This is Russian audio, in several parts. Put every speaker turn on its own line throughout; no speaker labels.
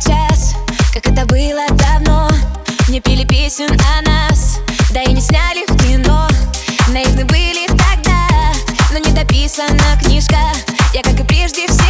сейчас, как это было давно. Не пили песен о нас, да и не сняли в кино. Наивны были тогда, но
не дописана книжка. Я,
как и
прежде, все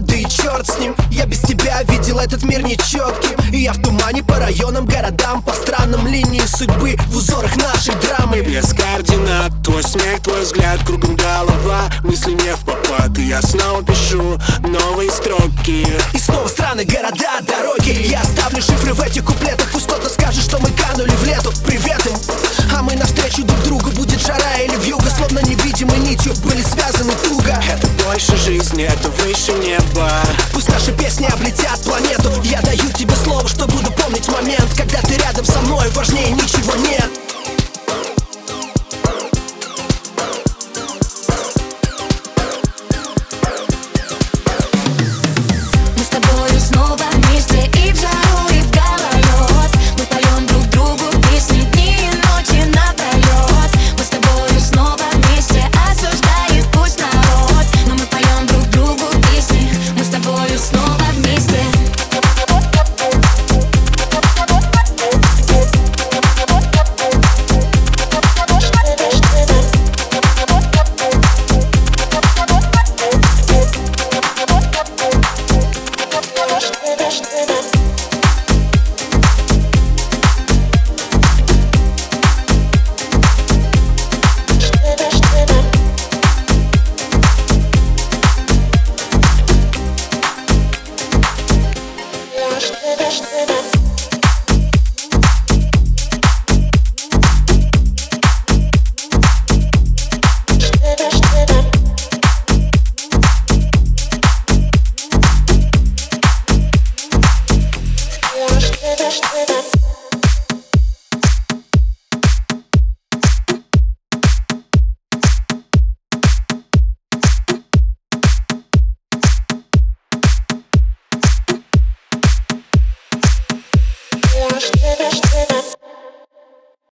да и черт с ним. Я без тебя видел этот мир нечетким. И я в тумане по районам, городам, по странам. Линии судьбы в узорах нашей драмы.
Без координат, твой смех, твой взгляд, кругом голова. Мысли не в попад, и я снова пишу новые строки.
И снова страны, города, дороги. Я ставлю шифры в этих куплетах. Пусть кто-то скажет, что мы канули в лету. Привет им, а мы навстречу друг другу. Будет жара или вьюга, словно невидимой нитью. Были связаны туго
дальше жизни, это выше неба.
Пусть наши песни облетят планету. Я даю тебе слово, что буду помнить момент Когда ты рядом со мной, важнее ничего нет.
Thank you.